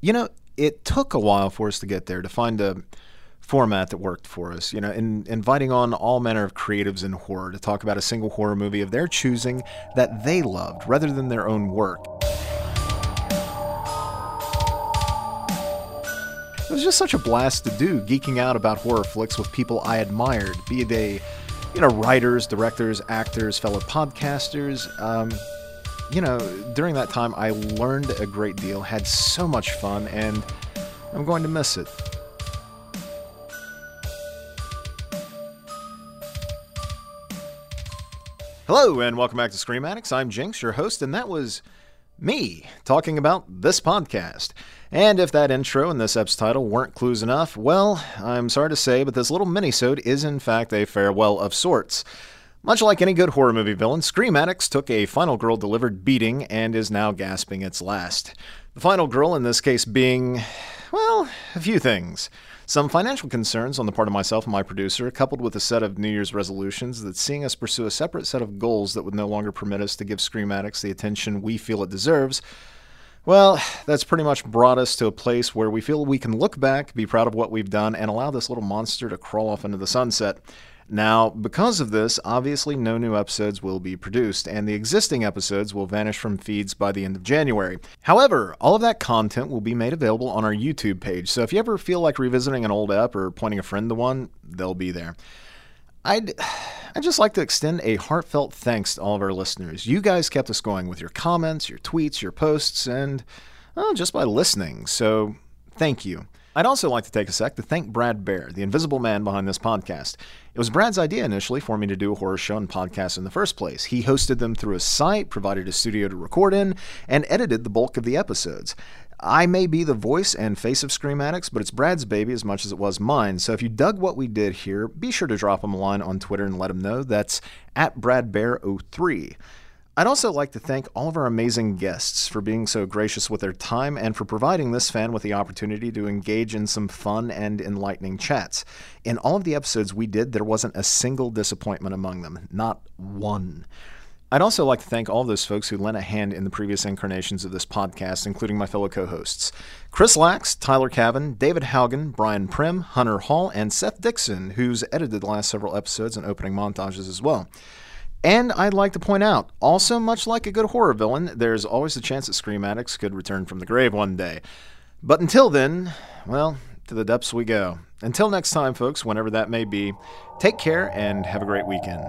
You know, it took a while for us to get there to find a format that worked for us. You know, in inviting on all manner of creatives in horror to talk about a single horror movie of their choosing that they loved rather than their own work. It was just such a blast to do, geeking out about horror flicks with people I admired, be they, you know, writers, directors, actors, fellow podcasters. Um, you know, during that time, I learned a great deal, had so much fun, and I'm going to miss it. Hello, and welcome back to Scream Addicts. I'm Jinx, your host, and that was me talking about this podcast. And if that intro and this ep's title weren't clues enough, well, I'm sorry to say, but this little minisode is in fact a farewell of sorts. Much like any good horror movie villain, Scream Addicts took a final girl delivered beating and is now gasping its last. The final girl in this case being, well, a few things. Some financial concerns on the part of myself and my producer, coupled with a set of New Year's resolutions that seeing us pursue a separate set of goals that would no longer permit us to give Scream Addicts the attention we feel it deserves, well, that's pretty much brought us to a place where we feel we can look back, be proud of what we've done, and allow this little monster to crawl off into the sunset. Now, because of this, obviously no new episodes will be produced, and the existing episodes will vanish from feeds by the end of January. However, all of that content will be made available on our YouTube page, so if you ever feel like revisiting an old app or pointing a friend to one, they'll be there. I'd, I'd just like to extend a heartfelt thanks to all of our listeners. You guys kept us going with your comments, your tweets, your posts, and well, just by listening, so thank you. I'd also like to take a sec to thank Brad Bear, the invisible man behind this podcast. It was Brad's idea initially for me to do a horror show and podcast in the first place. He hosted them through a site, provided a studio to record in, and edited the bulk of the episodes. I may be the voice and face of Scream Addicts, but it's Brad's baby as much as it was mine. So if you dug what we did here, be sure to drop him a line on Twitter and let him know. That's at BradBear03. I'd also like to thank all of our amazing guests for being so gracious with their time and for providing this fan with the opportunity to engage in some fun and enlightening chats. In all of the episodes we did, there wasn't a single disappointment among them, not one. I'd also like to thank all those folks who lent a hand in the previous incarnations of this podcast, including my fellow co hosts Chris Lax, Tyler Cavan, David Haugen, Brian Prim, Hunter Hall, and Seth Dixon, who's edited the last several episodes and opening montages as well. And I'd like to point out, also much like a good horror villain, there's always the chance that Scream Addicts could return from the grave one day. But until then, well, to the depths we go. Until next time, folks, whenever that may be, take care and have a great weekend.